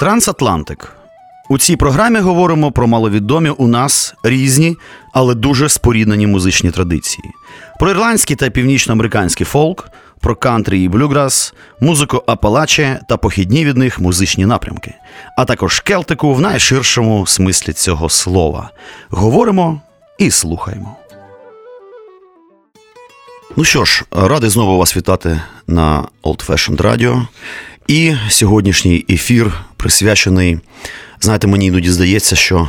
Трансатлантик. У цій програмі говоримо про маловідомі у нас різні, але дуже споріднені музичні традиції: про ірландський та північноамериканський фолк, про кантрі і блюграс, музику Апалаче та похідні від них музичні напрямки, а також келтику в найширшому смислі цього слова. Говоримо і слухаємо. Ну що ж, радий знову вас вітати на Old Fashioned Radio. І сьогоднішній ефір присвячений, знаєте, мені іноді здається, що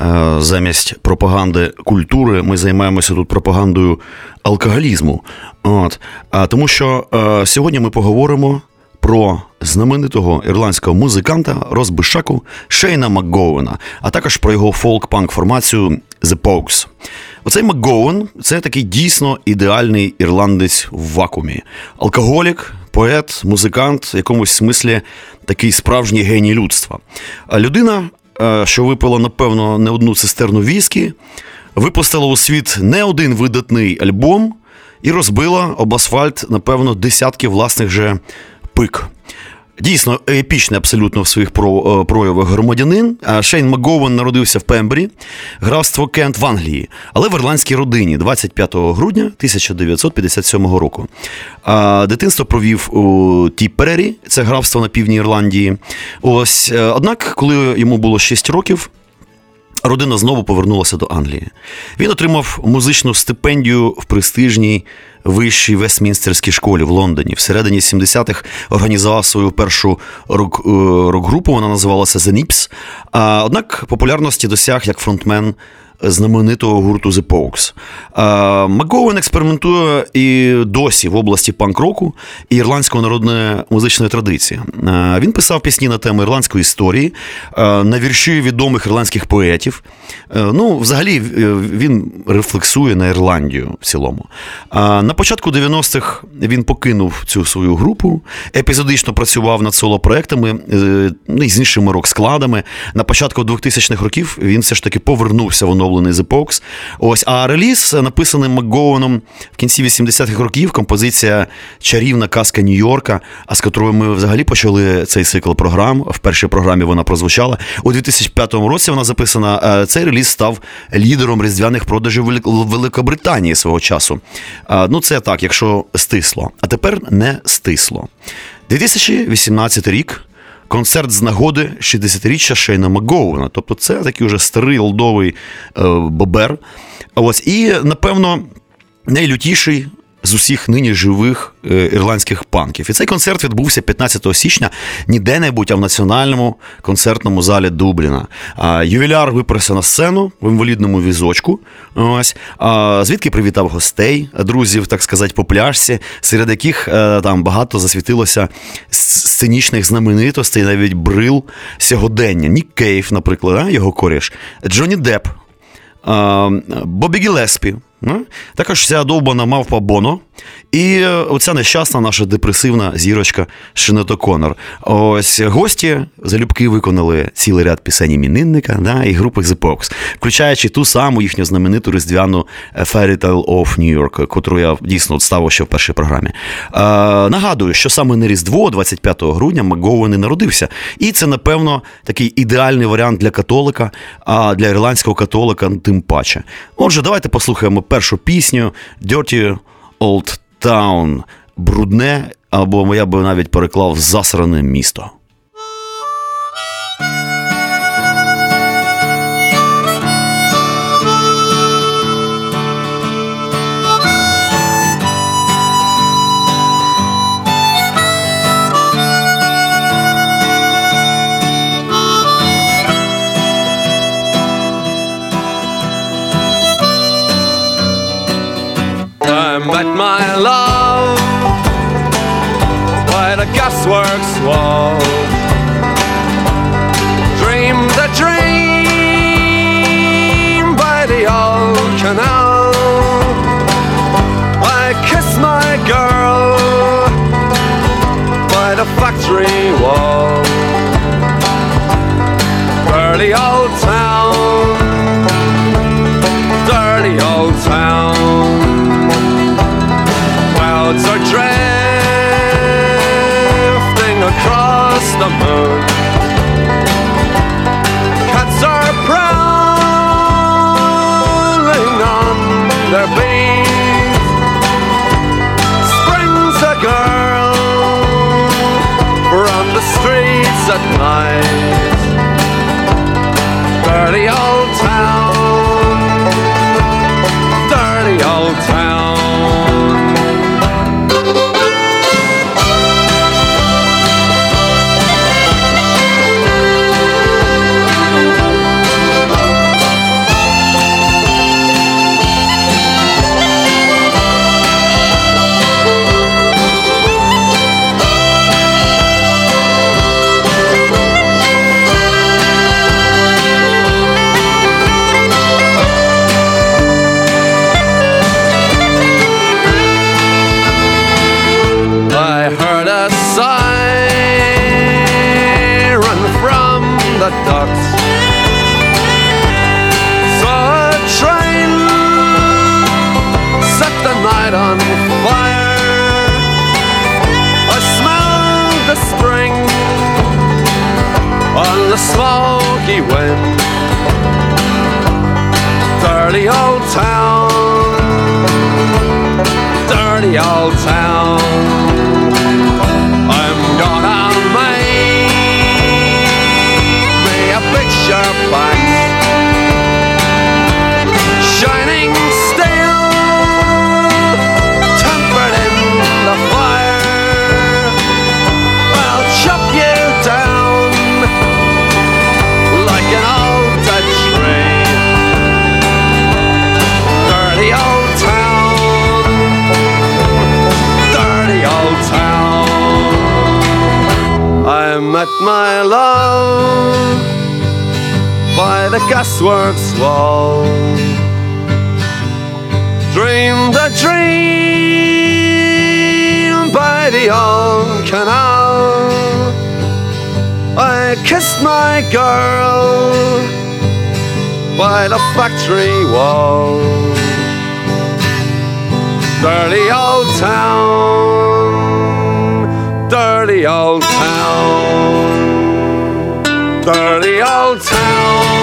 е, замість пропаганди культури ми займаємося тут пропагандою алкоголізму. От. Тому що е, сьогодні ми поговоримо про знаменитого ірландського музиканта Розбишаку Шейна Макговена, а також про його фолк-панк формацію The Pogues. Оцей Макговен це такий дійсно ідеальний ірландець в вакуумі. Алкоголік, поет, музикант, в якомусь смислі такий справжній геній людства. Людина, е, що випила, напевно, не одну цистерну віскі, випустила у світ не один видатний альбом і розбила об асфальт, напевно, десятки власних же пик. Дійсно, епічний абсолютно в своїх е, проявах громадянин. Шейн Макговен народився в Пембрі, графство Кент в Англії, але в ірландській родині 25 грудня 1957 року. Дитинство провів у Тіпперері, це графство на півдні Ірландії. Ось, е, однак, коли йому було 6 років. Родина знову повернулася до Англії. Він отримав музичну стипендію в престижній вищій Вестмінстерській школі в Лондоні. Всередині 70-х організував свою першу рок-групу, вона називалася The Nips. Однак популярності досяг як фронтмен знаменитого гурту The Pogues. Макговен експериментує і досі в області панк-року і ірландської народної музичної традиції. Він писав пісні на тему ірландської історії, на вірші відомих ірландських поетів. Ну, взагалі, він рефлексує на Ірландію в цілому. На початку 90-х він покинув цю свою групу, епізодично працював над соло-проектами е, ну, з іншими рок-складами. На початку 2000-х років він все ж таки повернувся в оновлення встановлений The Pox. Ось, а реліз написаний Макгоуном в кінці 80-х років. Композиція Чарівна казка Нью-Йорка, а з котрою ми взагалі почали цей цикл програм. В першій програмі вона прозвучала. У 2005 році вона записана. Е, цей реліз став лідером різдвяних продажів Великобританії свого часу. Ну, це так, якщо стисло. А тепер не стисло. 2018 рік концерт з нагоди 60-річчя Шейна Макгоуна. Тобто, це такий вже старий лдовий е, бобер. Ось, І, напевно, найлютіший з усіх нині живих е, ірландських панків. І цей концерт відбувся 15 січня ніде небудь, а в національному концертному залі Дубліна. Ювіляр виперся на сцену в інвалідному візочку. Ось звідки привітав гостей, друзів, так сказати, по пляжці, серед яких е, там багато засвітилося сценічних знаменитостей, навіть брил сьогодення. Нік Кейв, наприклад, його коріш, Джонні Депп, Бобі Гілеспі. Також ця довбана мавпа Боно. І е, оця нещасна наша депресивна зірочка Шинед О'Коннор. Ось гості залюбки виконали цілий ряд пісень іменинника да, і групи The Pogues, включаючи ту саму їхню знамениту різдвяну Fairy Tale of New York, котру я дійсно ставив ще в першій програмі. Е, Нагадую, що саме на Різдво, 25 грудня, Макговен і народився. І це, напевно, такий ідеальний варіант для католика, а для ірландського католика тим паче. Отже, давайте послухаємо першу пісню Dirty Old Town. Брудне, або я би навіть переклав засране місто. Met my love by the gasworks wall. Dreamed a dream by the old canal. I kissed my girl by the factory wall. By the factory wall. Dirty old town, dirty old town, dirty old town,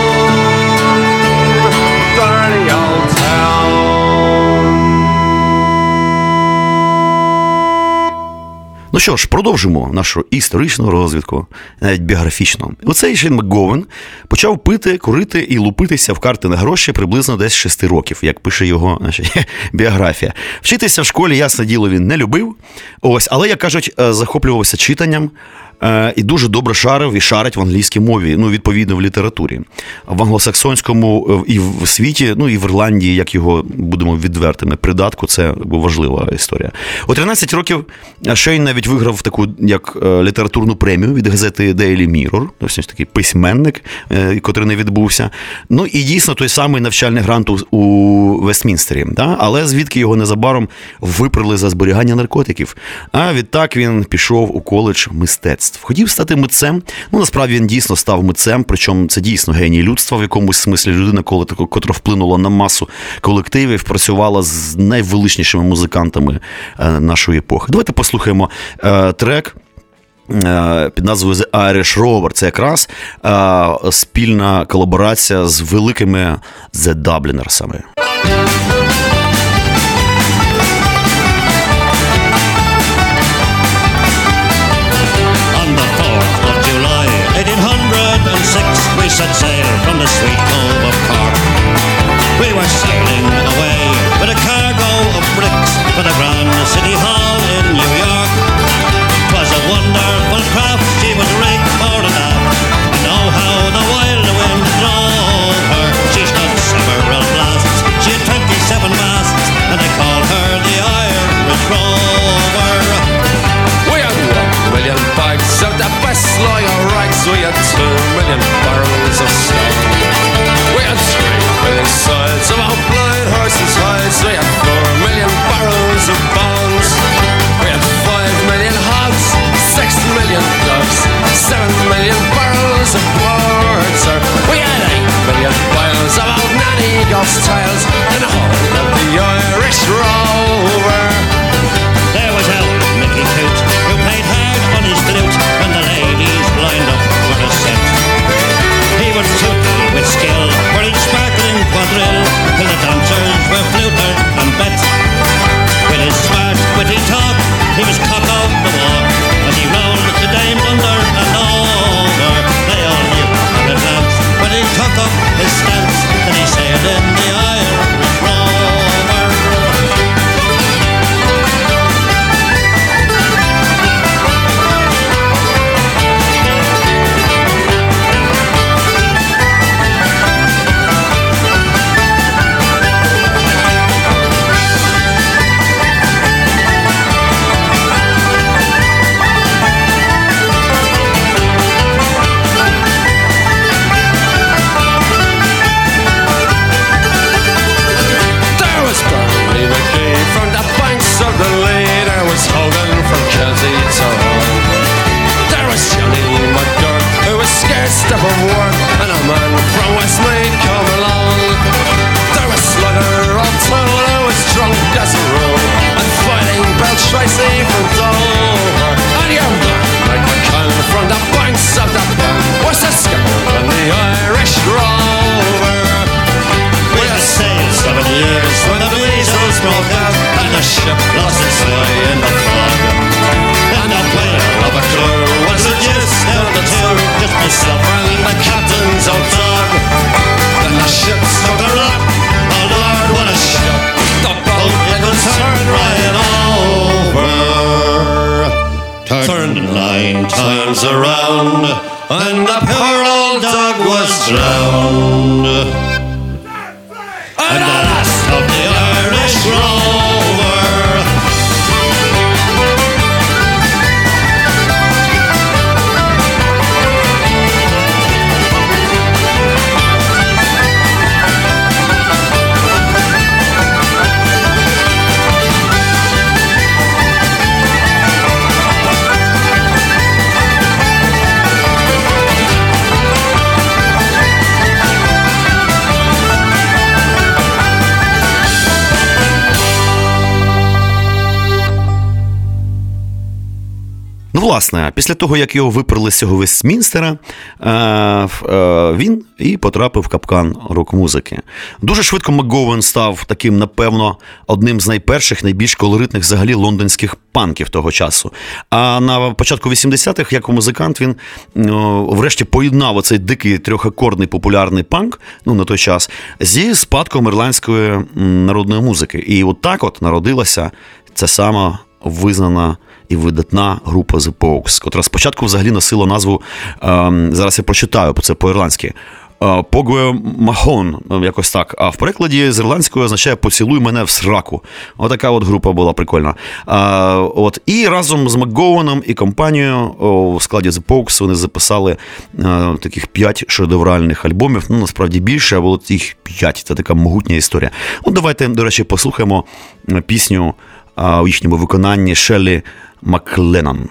Ну що ж, продовжимо нашу історичну розвідку, навіть біографічну. Оцей Шейн МакГовен почав пити, курити і лупитися в карти на гроші приблизно десь з 6 років, як пише його значить, біографія. Вчитися в школі, ясне діло, він не любив. Ось, але, як кажуть, е, захоплювався читанням. Е, І дуже добре шарив і шарить в англійській мові, ну, відповідно, в літературі. В англосаксонському е, і в світі, ну і в Ірландії, як його будемо відвертими, придатку, це важлива історія. У 13 років Шейн навіть виграв таку як е, літературну премію від газети Daily Mirror, ось такий письменник, котрий не відбувся. Ну і дійсно той самий навчальний грант у Вестмінстері. Да? Але звідки його незабаром випрали за зберігання наркотиків. А відтак він пішов у коледж мистецтв. Хотів стати митцем. Ну насправді він дійсно став митцем, причому це дійсно геній людства в якомусь смислі людина, коли котра вплинула на масу колективів, працювала з найвеличнішими музикантами е, нашої епохи. Давайте послухаємо е, трек. е, Під назвою The Irish Rover. Це якраз спільна колаборація з великими The Dubliners. We set sail from the sweet cove of Cork. We were sailing away with a cargo of bricks for the Grand City Hall from Westmead come along. There was Slugger of town who was drunk as a rule, and fighting Bell Tracy from Dover. And man, like McCann from the banks of the Bank, was a skipper on the Irish Rover. We had sailed seven years when the measles broke out and the ship lost its way in the fog. And the whale of a crew was reduced down to two, just myself and the captain's nine times around, and the poor old dog was drowned. Власне, після того, як його виперли з цього Вестмінстера, е, е, він і потрапив в капкан рок-музики. Дуже швидко МакГоуен став таким, напевно, одним з найперших, найбільш колоритних взагалі лондонських панків того часу. А на початку 80-х, як музикант, він врешті поєднав оцей дикий трьохакордний популярний панк, ну на той час, зі спадком ірландської народної музики. І от так от народилася ця сама визнана і видатна група The Pogues, котра спочатку взагалі носила назву. ем, зараз я прочитаю це по-ірландськи. Погуе Махон, якось так. А в перекладі з ірландської означає поцілуй мене в сраку. Отака от група була прикольна. А, от, і разом з Макгоуаном і компанією в складі The Pogues вони записали е, таких п'ять шедевральних альбомів. Ну, насправді більше, а було їх п'ять. Це така могутня історія. От давайте, до речі, послухаємо е, пісню а, у їхньому виконанні Шеллі Макленнон.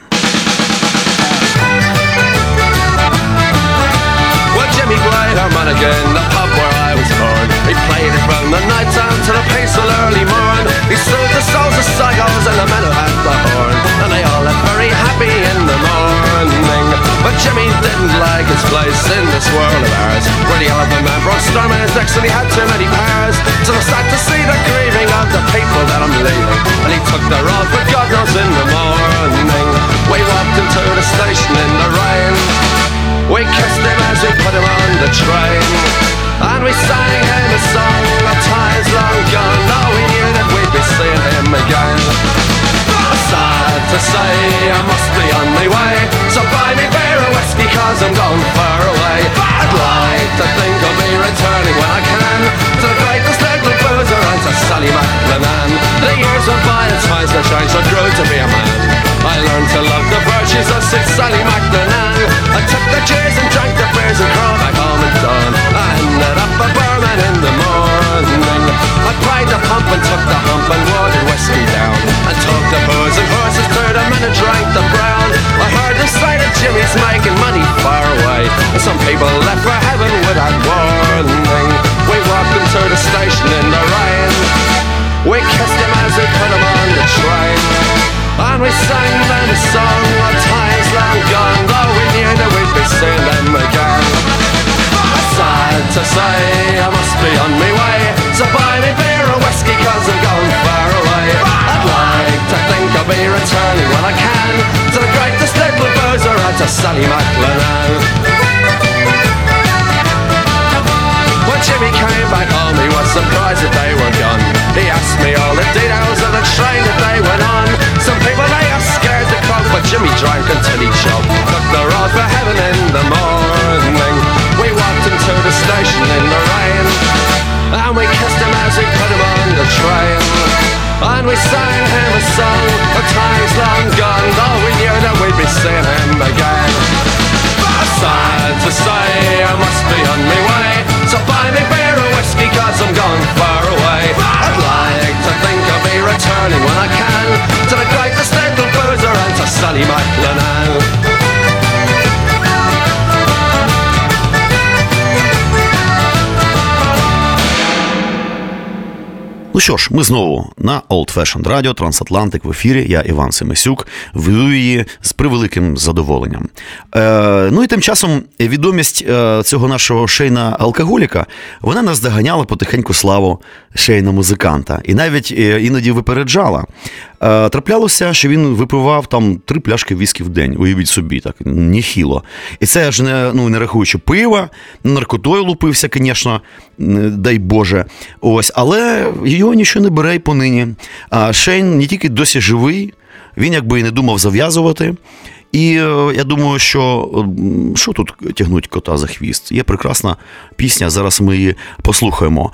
Well, Jimmy played our man again, the pub where I was born. He played it from the night time to the peaceful early morn. He soothed the souls of psychos and the men who had the horn. And they all lived very happy in the morning. But Jimmy didn't like his place in this world of ours. Where the elephant man brought storm in his decks and he had too many powers. So I start to see the grieving of the people that I'm leaving. And he took the road for God knows in the morning. We walked into the station in the rain. We kissed him as we put him on the train And we sang him a song of times long gone Though we knew that we'd be seeing him again Sad to say I must be on my way So buy me beer or whiskey cause I'm going far away. I'd like to think I'll be returning when I can To the greatest little boozer and to Sally McLennan The years went by and times have changed I grew to be a man. I learned to love the virtues of Sid Sally McLennan I took the cheers and drank the beers and crawled back home at dawn. I ended up a barman in the morning. I pried the pump and took the hump and watered whiskey down. And took the booze and horses to and the brown I heard the sight of Jimmy's making money far away. And some people left for heaven without warning. We walked into the station in the rain. We kissed him as we put him on the train. And we sang them a song of times long gone. Though we knew that we'd be seeing them again. Sad to say I must be on my Sally McLennan when Jimmy came back home, he was surprised that they were gone. He asked me all the details of the train that they went on. Some people they are scared to croak, but Jimmy drank until he choked. Took the road for heaven in the morning. We walked into the station in the rain, and we kissed him as we put him on the train. And we sang him a song of times long gone, though we knew that we'd be seeing him again. Sad to say, I must be on my way. So buy me beer or whiskey, cause I'm going far away. I'd like to think I'll be returning when I can to the greatest little boozer and to Sally McLennan. Що ж, ми знову на Old Fashioned Radio Трансатлантик в ефірі. Я Іван Семисюк, веду її з превеликим задоволенням. Е, ну і тим часом відомість е, цього нашого шейна алкоголіка вона наздоганяла потихеньку славу шейна музиканта. І навіть е, іноді випереджала. Е, траплялося, що він випивав там три пляшки віскі в день. Уявіть собі, так ніхіло. І це ж не ну не рахуючи пива, наркотою лупився, звісно, дай Боже. Ось, але його нічого не бере й понині. А Шейн не тільки досі живий, він якби і не думав зав'язувати. І е, я думаю, що що тут тягнуть кота за хвіст? Є прекрасна пісня. Зараз ми її послухаємо.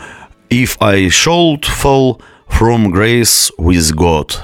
If I should fall from grace with God.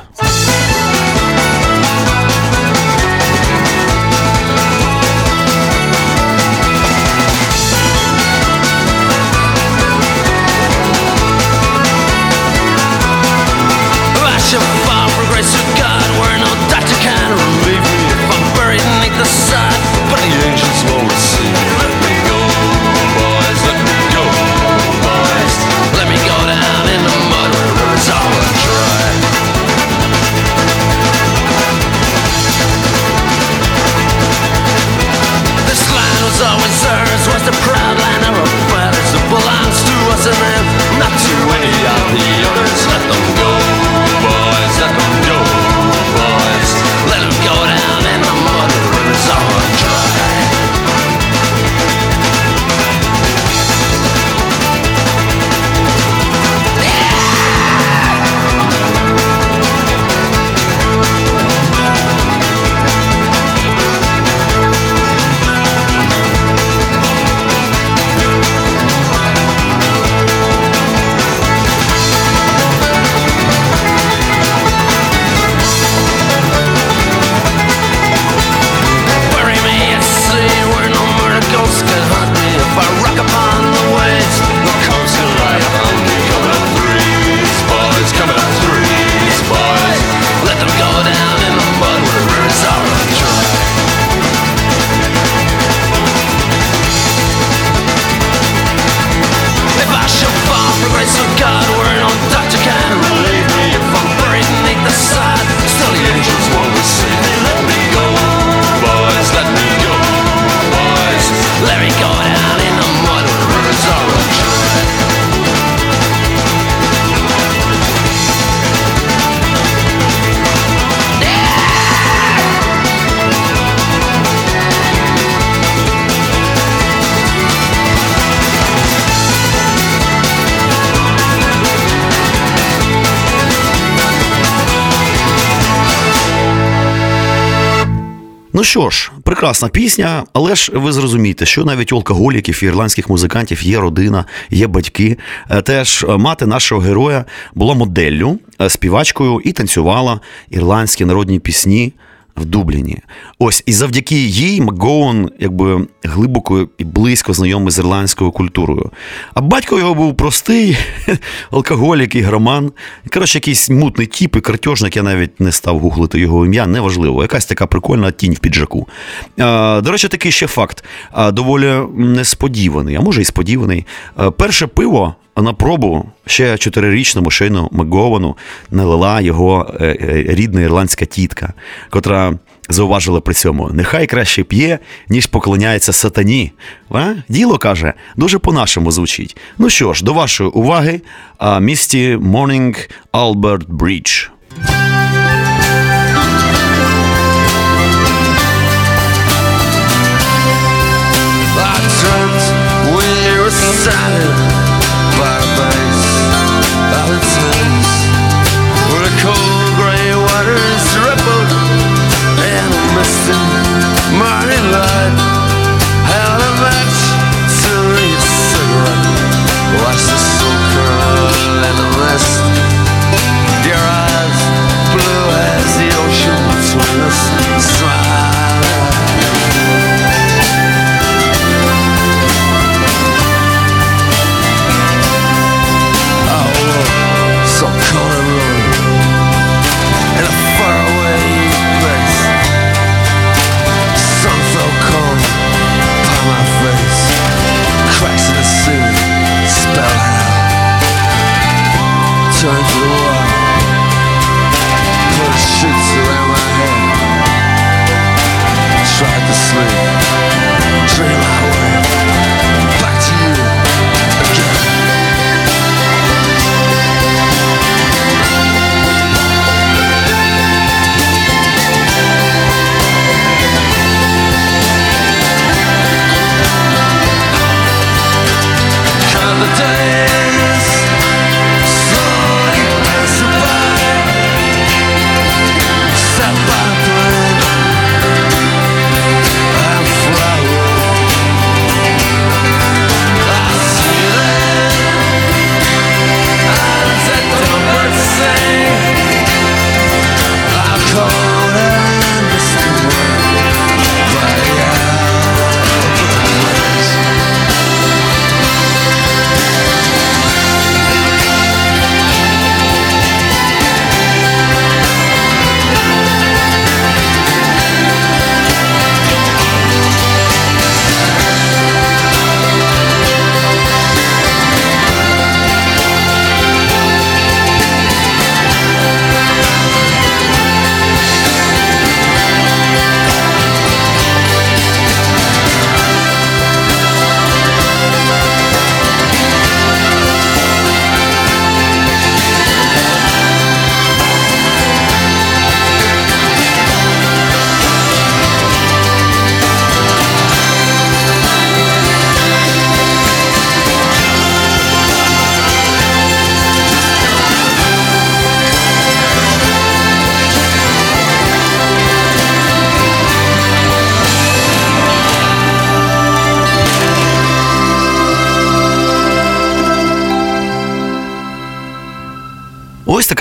Що ж, прекрасна пісня, але ж ви зрозумієте, що навіть у алкоголіків і ірландських музикантів є родина, є батьки. Е, Теж е, мати нашого героя була моделлю, е, співачкою і танцювала ірландські народні пісні. В Дубліні. Ось і завдяки їй Макгоун якби глибоко і близько знайомий з ірландською культурою. А батько його був простий алкоголік і громан. Коротше, якийсь мутний тіп і картежник, я навіть не став гуглити його ім'я, неважливо. Якась така прикольна тінь в піджаку. До речі, такий ще факт. Доволі несподіваний, а може і сподіваний. Перше пиво на пробу ще чотирирічному Шейну Макговану налила його е, е, рідна ірландська тітка, котра зауважила при цьому: нехай краще п'є, ніж поклоняється сатані. А? Діло каже, дуже по-нашому звучить. Ну що ж, до вашої уваги, місті Морнінг Алберт Bridge.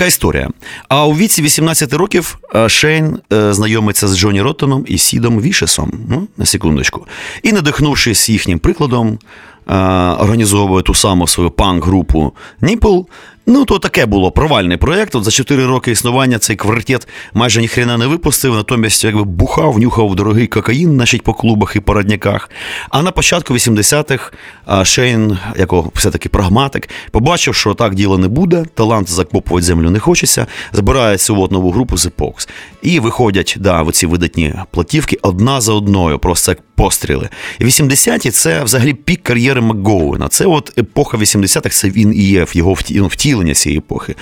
Така історія. А у віці 18 років е, Шейн е, знайомиться з Джоні Роттоном і Сідом Вішесом. Ну, на секундочку. І, надихнувшись їхнім прикладом, е, організовує ту саму свою панк-групу Nipple. Ну, то таке було провальний проєкт. За 4 роки існування цей квартет майже ніхрена не випустив, натомість якби бухав, нюхав дорогий кокаїн, значить, по клубах і породняках. А на початку 80-х Шейн, як все-таки прагматик, побачив, що так діло не буде, талант закопувати землю не хочеться, збирає цю от нову групу The. І виходять да, оці видатні платівки одна за одною, просто як постріли. І 80-ті це взагалі пік кар'єри Макгоуена. Це от епоха 80-х, це він і є його ну, втілення цієї епохи.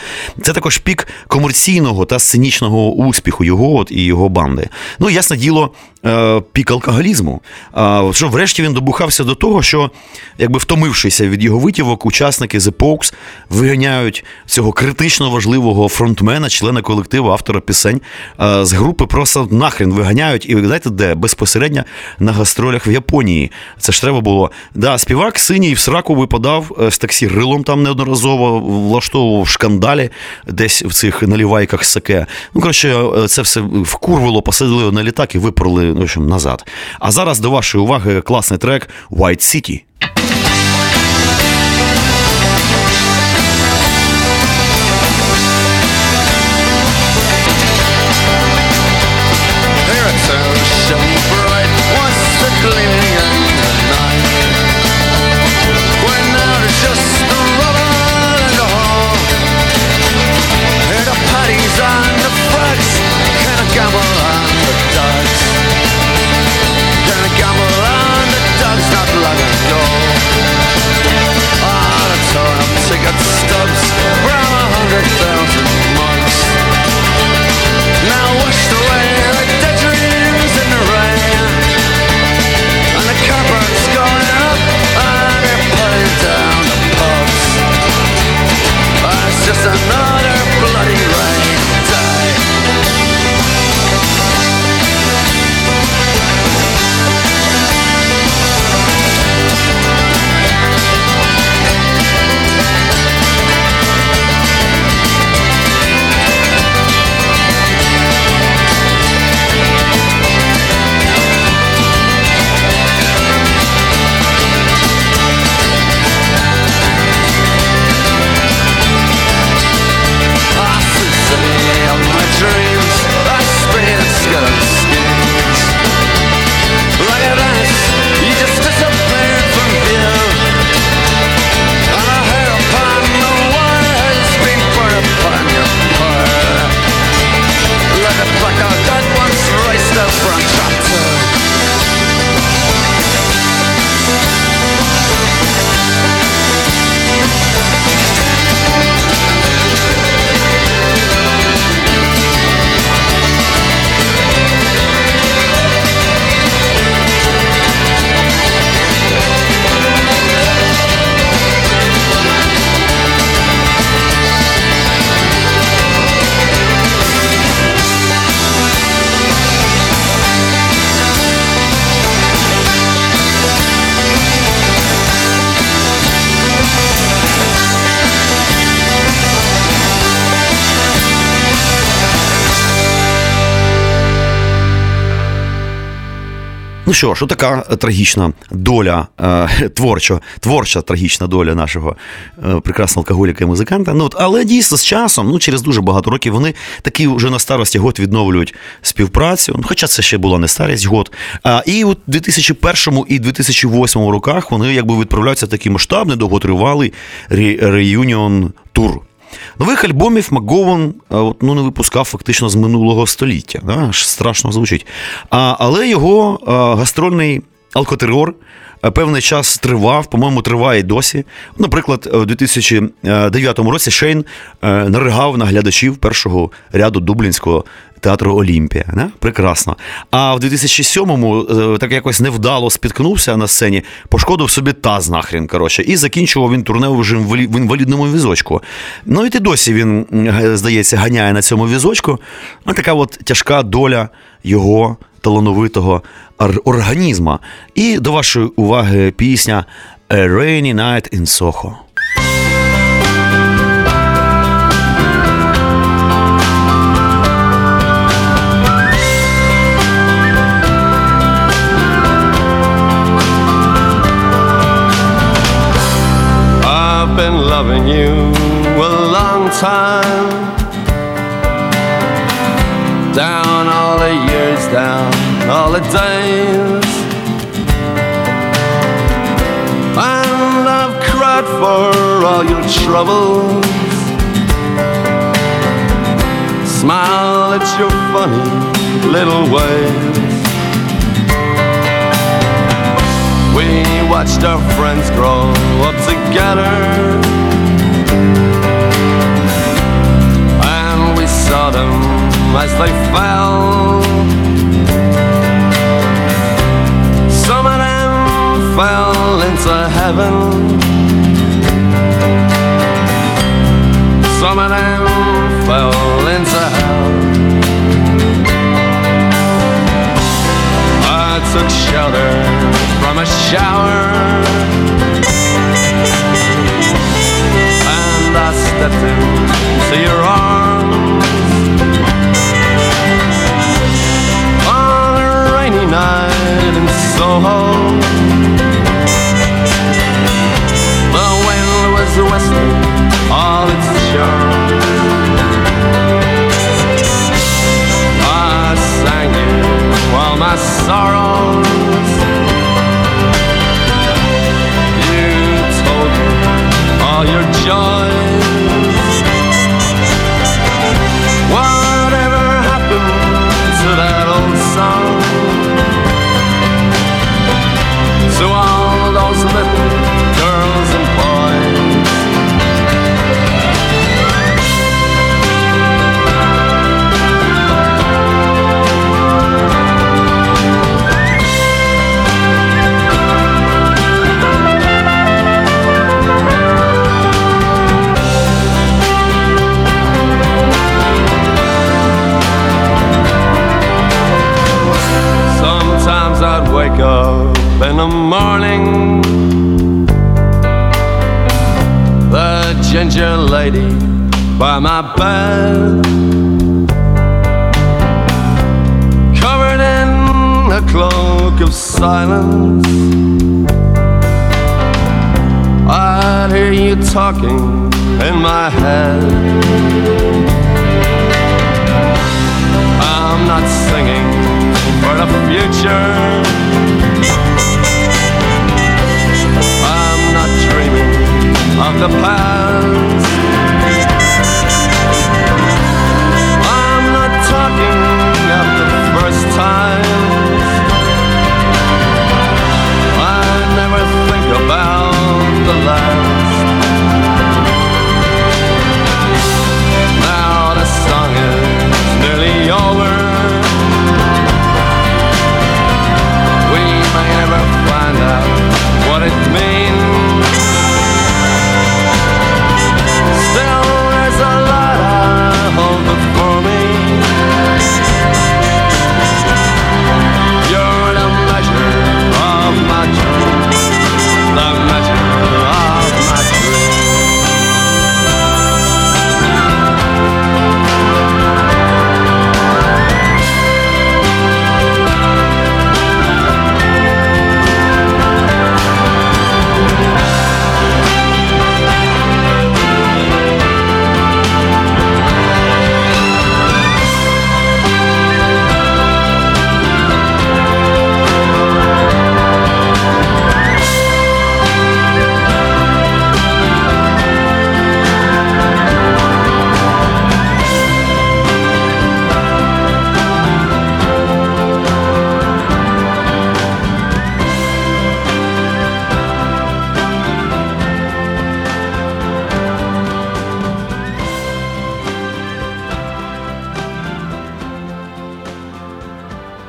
Це також пік комерційного та сценічного успіху його от і його банди. Ну, ясне діло, е, пік алкоголізму. Що врешті він добухався до того, що, якби втомившися від його витівок, учасники The Pogues виганяють цього критично важливого фронтмена, члена колективу, автора пісень е, з групи просто нахрен виганяють. І ви знаєте, де? Безпосередньо на гастролях в Японії. Це ж треба було. Да, співак синій в сраку випадав е, з таксі рилом там неодноразово влаштовував шкандалі десь в цих налівайках саке. Ну, коротше, е, це все вкурвило, посадили на літак і виперли ну, в назад. А зараз до вашої уваги класний трек White City. just another що ж, така трагічна доля, е, творча, творча трагічна доля нашого е, прекрасного алкоголіка і музиканта. Ну, от, але дійсно з часом, ну через дуже багато років, вони такі вже на старості год відновлюють співпрацю. Ну, хоча це ще була не старість год. А, і у 2001 і 2008 роках вони якби відправляються в такий масштабний, довготривалий ре- реюніон тур. Нових альбомів Макгован е, ну, не випускав фактично з минулого століття. Аж страшно звучить. А, але його а, гастрольний алкотерор е, певний час тривав, по-моєму, триває досі. Наприклад, у 2009 році Шейн е, наригав на глядачів першого ряду Дублінського театру Олімпія. Не? Прекрасно. А в 2007-му е, так якось невдало спіткнувся на сцені, пошкодив собі таз нахрін, коротше, і закінчував він турне вже в інвалідному візочку. Ну і ти досі він, здається, ганяє на цьому візочку. Ну, така от тяжка доля його талановитого ор- організма. І до вашої уваги пісня A Rainy Night in Soho. I've been loving you a long time. Down all the days. And I've cried for all your troubles. Smile at your funny little ways. We watched our friends grow up together. And we saw them as they fell. Fell into heaven. Some of them fell into hell. I took shelter from a shower And I stepped into your arms On a rainy night in Soho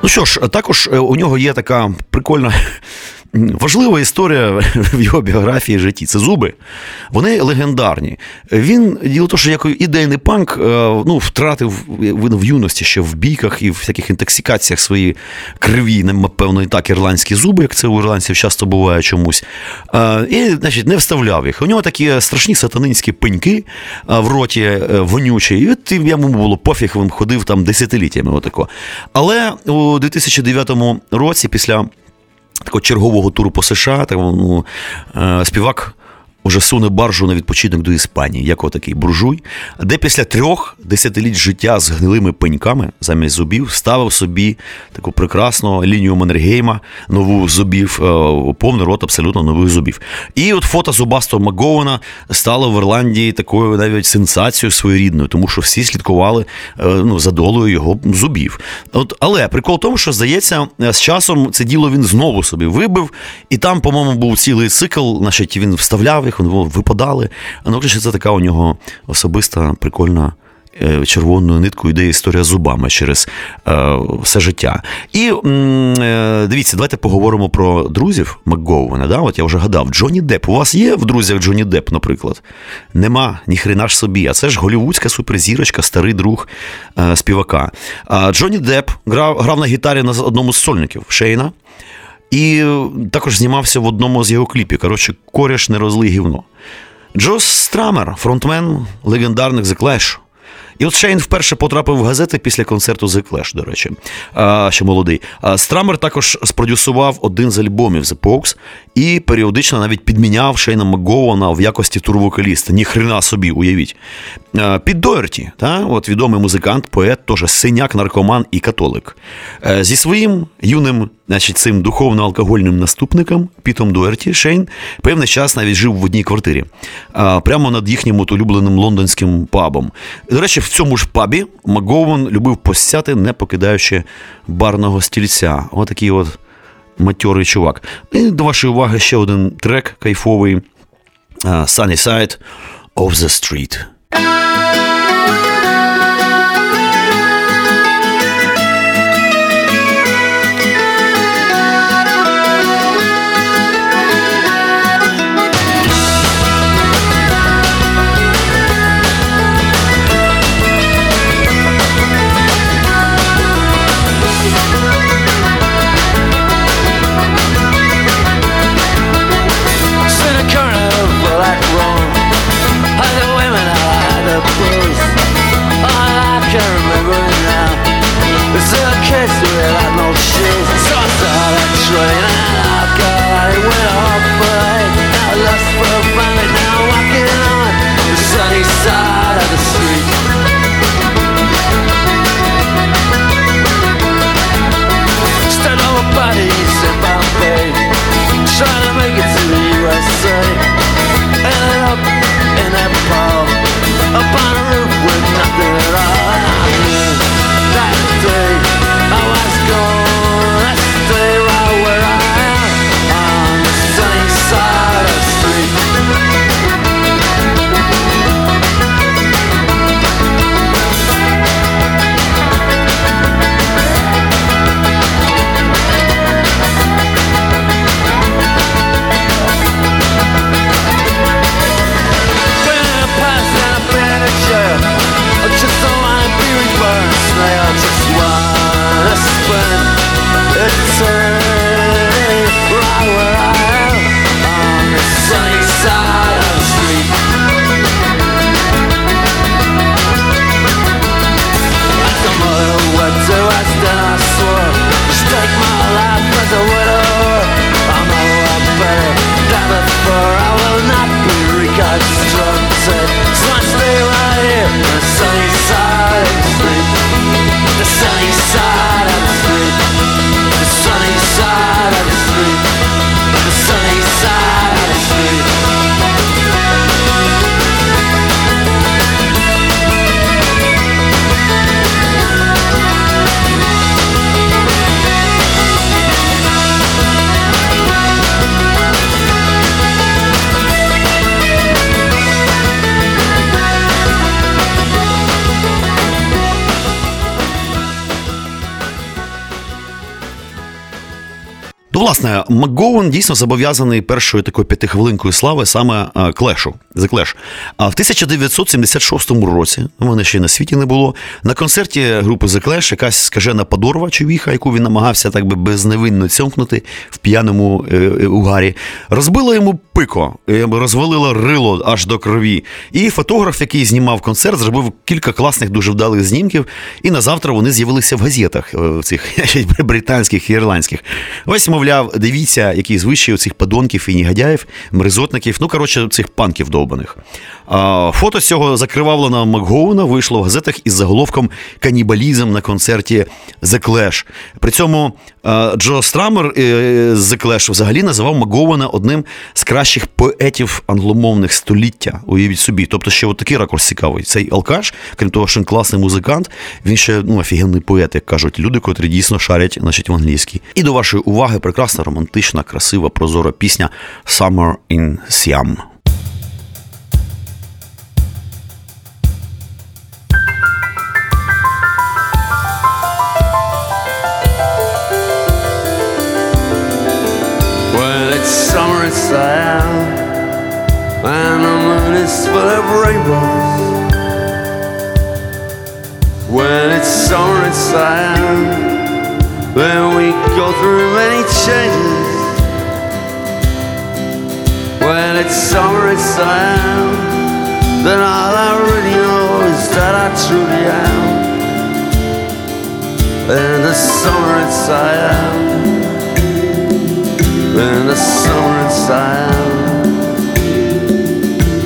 що ж, також е, у нього є така прикольна. Важлива історія в його біографії житті. Це зуби. Вони легендарні. Він діло того, що як ідейний панк е, ну, втратив він в юності ще в бійках і в всяких інтоксикаціях свої криві, напевно, і так ірландські зуби, як це у ірландців часто буває чомусь. Е, І, значить, не вставляв їх. У нього такі страшні сатанинські пеньки е, в роті вонючі. І от йому було пофіг, він ходив там десятиліттями. Отако. Але у 2009 році, після такого чергового туру по США, так, ну, співак уже суне баржу на відпочинок до Іспанії, як отакий буржуй, де після трьох десятиліть життя з гнилими пеньками замість зубів ставив собі таку прекрасну лінію Маннергейма, нову зубів, е, повний рот абсолютно нових зубів. І от фото зубастого Макгована стало в Ірландії такою навіть сенсацією своєрідною, тому що всі слідкували е, ну, за долею його зубів. От, Але прикол в тому, що здається, з часом це діло він знову собі вибив, і там, по-моєму, був цілий цикл, значить, він вставляв їх, вони випадали. Ну, це така у нього особиста прикольна. е, Червоною ниткою йде історія зубами через е, все життя. І е, дивіться, давайте поговоримо про друзів Макгована. Да? От я вже гадав, Джонні Депп. У вас є в друзях Джонні Депп, наприклад? Нема, ніхрена ж собі. А це ж голівудська суперзірочка, старий друг е, співака. А Джонні Депп грав, грав на гітарі на одному з сольників Шейна. І також знімався в одному з його кліпів. Коротше, кореш не розлий гівно. Джо Страмер, фронтмен легендарних The Clash. І от Шейн вперше потрапив в газети після концерту The Clash, до речі, а, ще молодий. А Страмер також спродюсував один з альбомів The Pogues і періодично навіть підміняв Шейна Макгована в якості турвокаліста. Ніхрена собі, уявіть. А, Під Доерті, та, от відомий музикант, поет, теж синяк, наркоман і католик. Е, Зі своїм юним, значить, цим духовно-алкогольним наступником Пітом Дуерті Шейн певний час навіть жив в одній квартирі, прямо над їхнім от улюбленим лондонським пабом. До речі, в цьому ж пабі Макгован любив посяти, не покидаючи барного стільця. Отакий от матьорий чувак. І до вашої уваги ще один трек кайфовий Sunny Side of the Street. Власне, МакГоун дійсно зобов'язаний першою такою п'ятихвилинкою слави саме е, Клешу. The Clash. А в 1976 році, мене ще й на світі не було, на концерті групи The Clash якась скажена подорва човіха, яку він намагався так би безневинно цьомкнути в п'яному е, е, угарі, розбила йому пико, розвалила рило аж до крові. І фотограф, який знімав концерт, зробив кілька класних, дуже вдалих знімків. І на завтра вони з'явилися в газетах цих британських і ірландських. Ось, мовляв, дивіться, які звичаї цих подонків і негодяїв, мерзотників, ну коротше, цих панків довбаних. Фото з цього закривавленого Макгоуна вийшло в газетах із заголовком Канібалізм на концерті The Clash. При цьому Джо Страмер е, з The взагалі називав Макгоуна одним з кращих поетів англомовних століття. Уявіть собі. Тобто, ще от такий ракурс цікавий. Цей алкаш, крім того, що він класний музикант, він ще ну, офігенний поет, як кажуть люди, котрі дійсно шарять значить, в англійській. І до вашої уваги прекрасна, романтична, красива, прозора пісня Summer in Siam. Summer in Siam, and the moon is full of rainbows. When it's summer in Siam, then we go through many changes. When it's summer in Siam, then all I really know is that I truly am. And the summer in Siam. In the summer in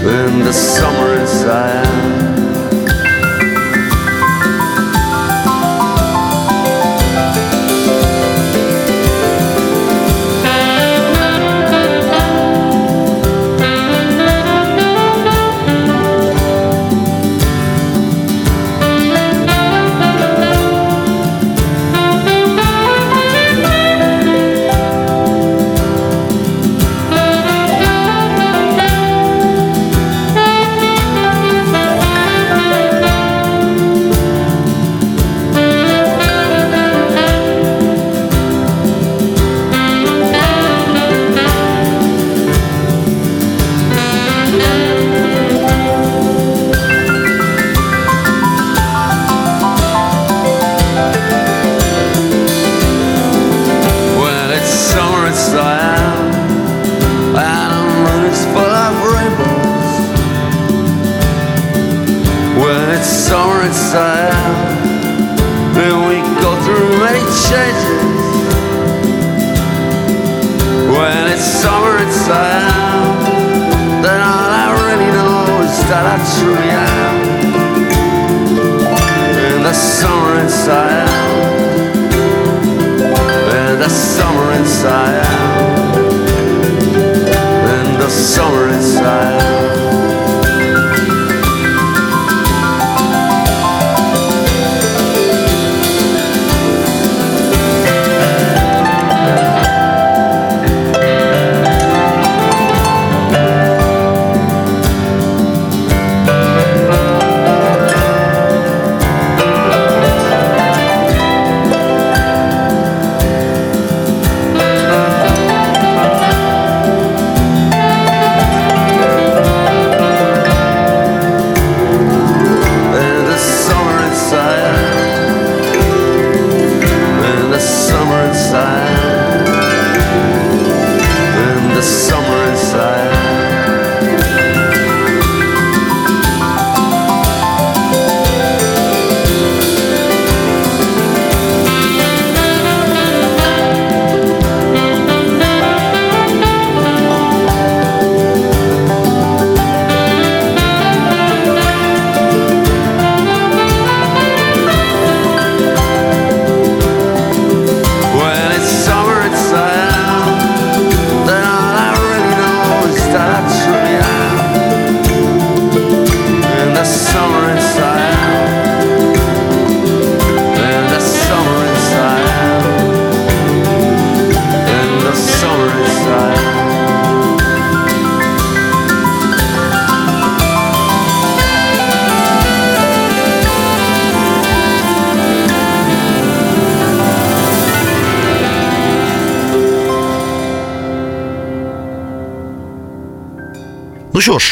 In the summer in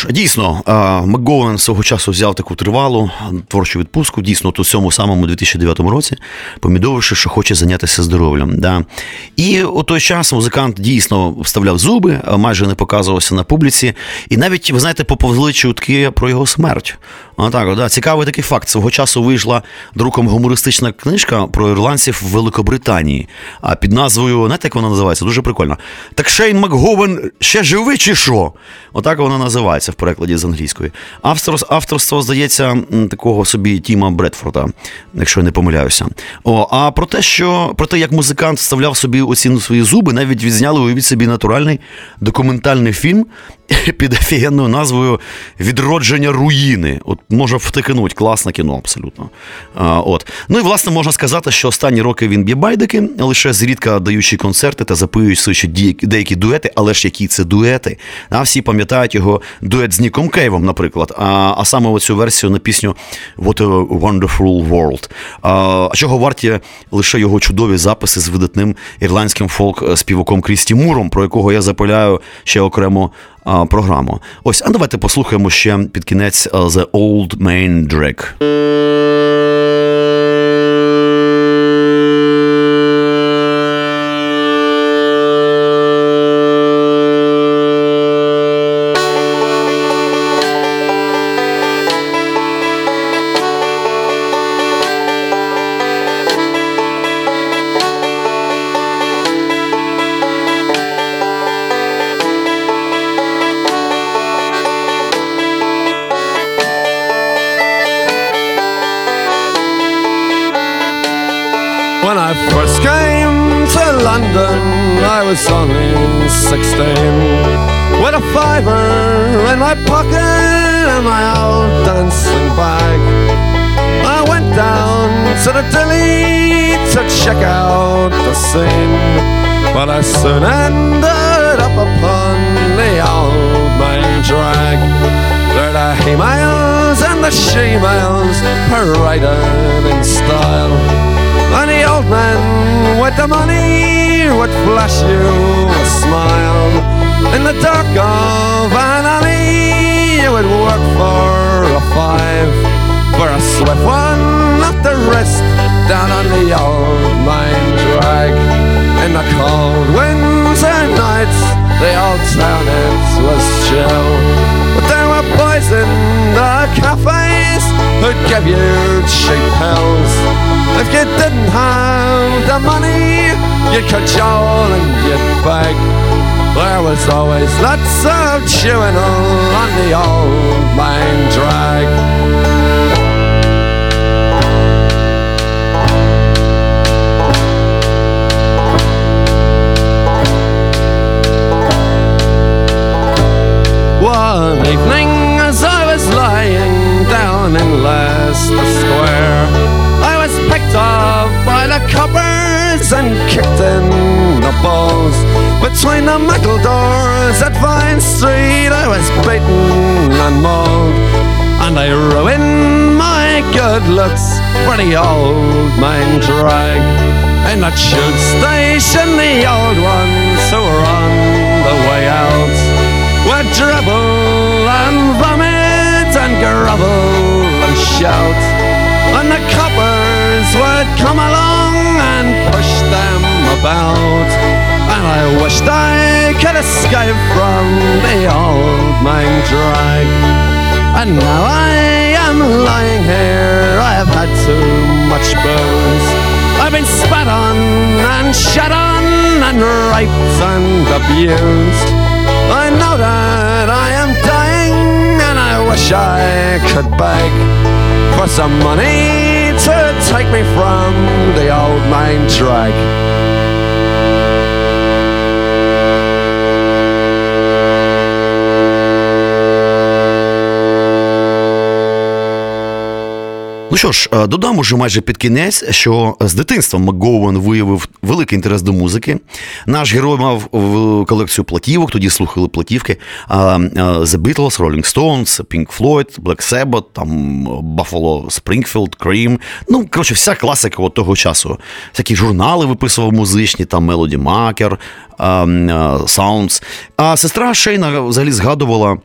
ж, дійсно, е, Макговен свого часу взяв таку тривалу творчу відпустку, дійсно, у цьому самому 2009 році, помідовивши, що хоче зайнятися здоров'ям. Да. І у той час музикант дійсно вставляв зуби, майже не показувався на публіці. І навіть, ви знаєте, поповзли чутки про його смерть. Отак, от, да. Цікавий такий факт. Свого часу вийшла друком гумористична книжка про ірландців в Великобританії. А під назвою, знаєте, як вона називається? Дуже прикольно. Так Шейн Макговен ще живий чи що? Отак вона називається в перекладі з англійської. Автор, авторство, здається, такого собі Тіма Бредфорда, якщо я не помиляюся. О, а про те, що про те, як музикант вставляв собі оці ну, свої зуби, навіть відзняли уявіть собі натуральний документальний фільм під офігенною назвою Відродження руїни. От може втикнуть, класне кіно, абсолютно. А, от. Ну і власне можна сказати, що останні роки він б'є байдики, лише зрідка даючи концерти та записуючи ді- деякі дуети, але ж які це дуети. А всі пам'ятають його дует з Ніком Кейвом, наприклад. А, а саме оцю версію на пісню What a Wonderful World. А чого варті лише його чудові записи з видатним ірландським фолк-співаком Крісті Муром, про якого я запиляю ще окремо а, програму. Ось, а давайте послухаємо ще під кінець The Old Main Drag. Was only 16. With a fiver in my pocket and my old dancing bag. I went down to the deli to check out the scene. But I soon ended up upon the old main drag. There the he-males and the she-males paraded in style. And the old man with the money would flash you a smile. In the dark of an alley, you would work for a five. For a swift one up the wrist, down on the old main drag. In the cold winter nights, the old town it was chill. But there were boys in the cafes who'd give you cheap pills. If you didn't have the money, you could cajole and you'd beg. There was always lots of chewing on the old main drag. The old main drag In the tube station the old ones who were on the way out would dribble and vomit and grovel and shout. And the coppers would come along and push them about. And I wished I could escape from the old main drag. And now I am lying here, I have had too much booze. I've been spat on and shut on and raped and abused. I know that I am dying and I wish I could beg for some money to take me from the old main drag. Що ж, е, додам уже майже під кінець, що з дитинства МакГоуен виявив великий інтерес до музики. Наш герой мав колекцію платівок, тоді слухали платівки а, The Beatles, Rolling Stones, Pink Floyd, Black Sabbath, там Buffalo Springfield, Cream. Ну, коротше, вся класика от того часу. Всякі журнали виписував музичні, там Melody Maker, а, а, Sounds. А сестра Шейна взагалі згадувала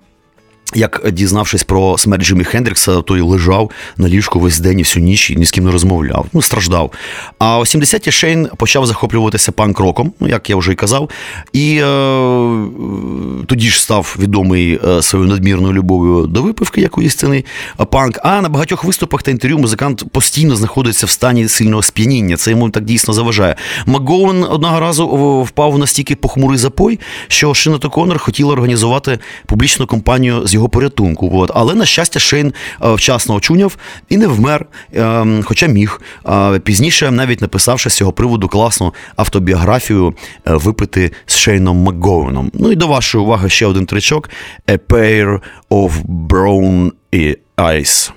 як дізнавшись про смерть Джиммі Хендрікса, той лежав на ліжку весь день і всю ніч і ні з ким не розмовляв. Ну, страждав. А у 70-ті Шейн почав захоплюватися панк-роком, ну, як я вже і казав. І е, тоді ж став відомий е, своєю надмірною любов'ю до випивки, як у істинний панк. А на багатьох виступах та інтерв'ю музикант постійно знаходиться в стані сильного сп'яніння. Це йому так дійсно заважає. Макгоуен одного разу впав настільки похмурий запой, що Шинато Коннор хотіла організувати публічну кампанію з його порятунку. От. Але, на щастя, Шейн е, вчасно очуняв і не вмер, е, хоча міг. Е, Пізніше, навіть написавши з цього приводу класну автобіографію е, випити з Шейном Макгоуеном. Ну і до вашої уваги ще один тричок: A Pair of Brown Eyes.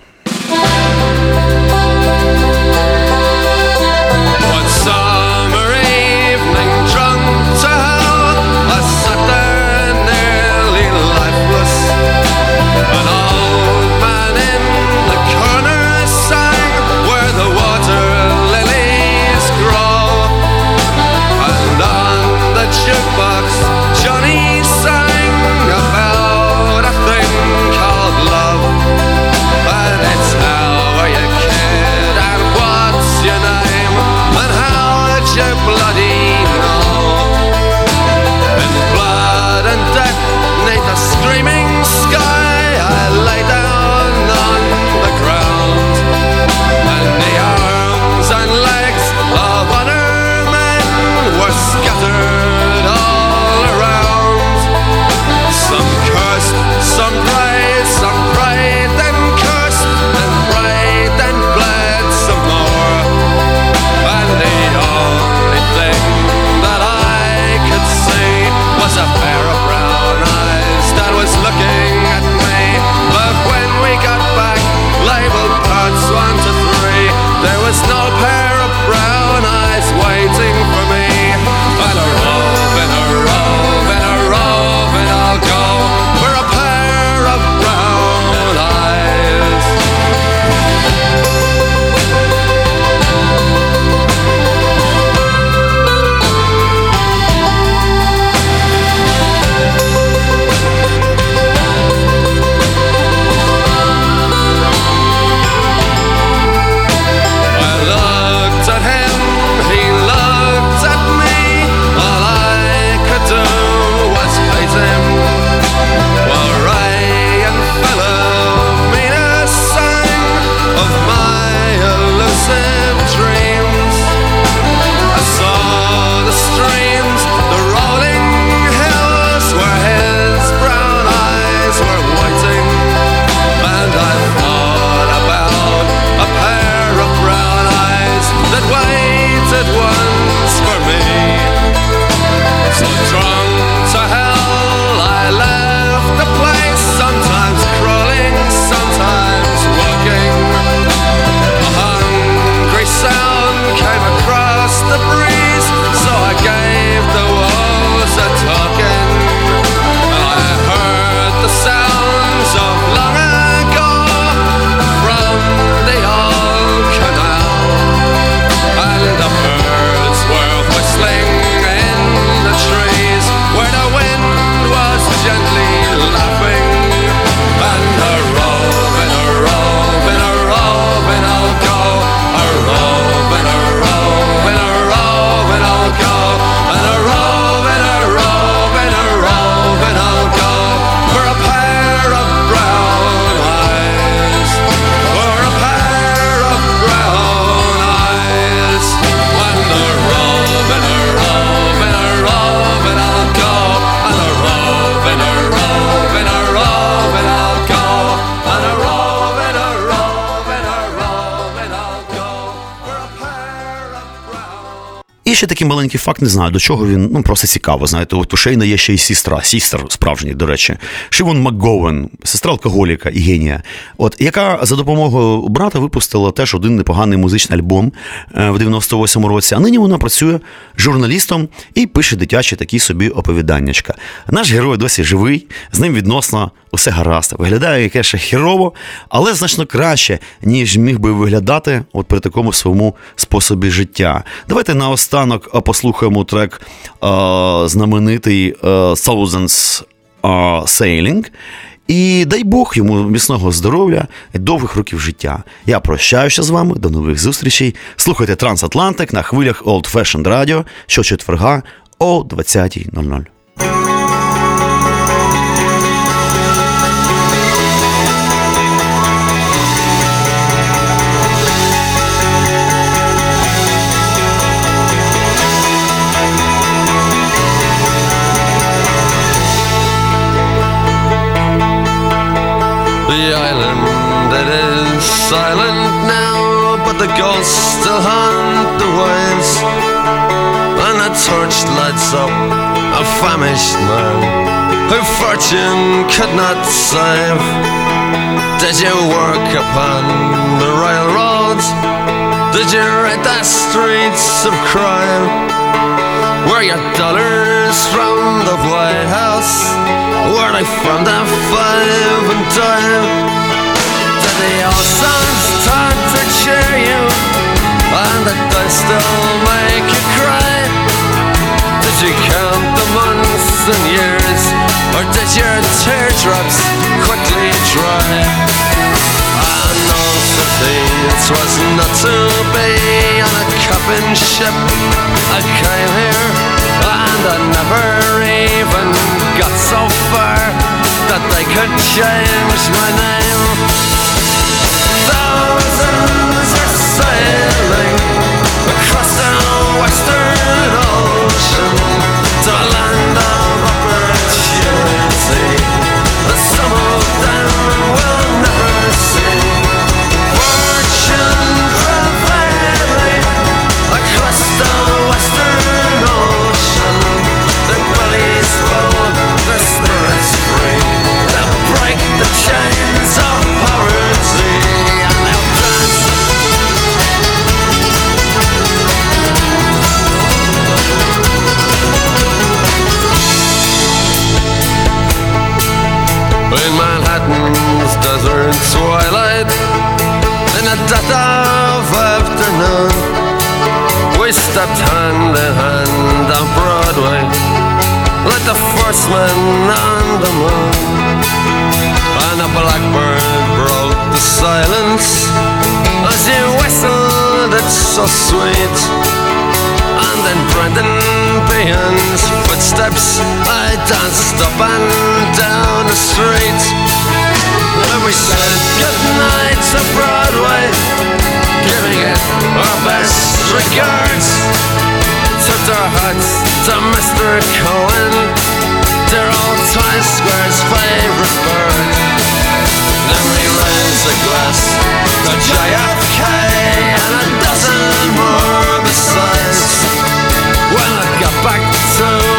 Такий маленький факт, не знаю, до чого він, ну просто цікаво. Знаєте, от у Шейна є ще й сестра, сістер справжній, до речі, Шивон МакГоуен, сестра алкоголіка і генія, от, яка за допомогою брата випустила теж один непоганий музичний альбом е, в 98-му році. А нині вона працює журналістом і пише дитячі такі собі оповіданнячка. Наш герой досі живий, з ним відносно усе гаразд. Виглядає яке ще хірово, але значно краще, ніж міг би виглядати от при такому своєму способі життя. Давайте наостанок послухаємо трек знаменитий е, Thousands Sailing. І дай Бог йому міцного здоров'я і довгих років життя. Я прощаюся з вами. До нових зустрічей. Слухайте Трансатлантик на хвилях Old Fashioned Radio щочетверга о 20.00. The island that is silent now, but the ghosts still haunt the waves. And a torch lights up a famished man who fortune could not save. Did you work upon the railroads? Did you ride the streets of crime? Were your dollars from the White House? Were they from the five and dime? Did the old songs start to cheer you? And did they still make you cry? Did you count the months and years? Or did your teardrops quickly dry? I it was not to be on a coffin ship. I came here and I never even got so far that they could change my name. Thousands are sailing across the western ocean to a land Dead of afternoon We stepped hand in hand on Broadway. Like the first man on the moon. And a blackbird broke the silence. As you whistled, it's so sweet. And in Brendan Behan's footsteps. I danced up and down the street And we said goodnight to Broadway Giving it our best regards. Took our hats to Mr. Cohen. Dear old Times Square's favorite bird Then we raised a glass to JFK And a dozen more besides. When I got back to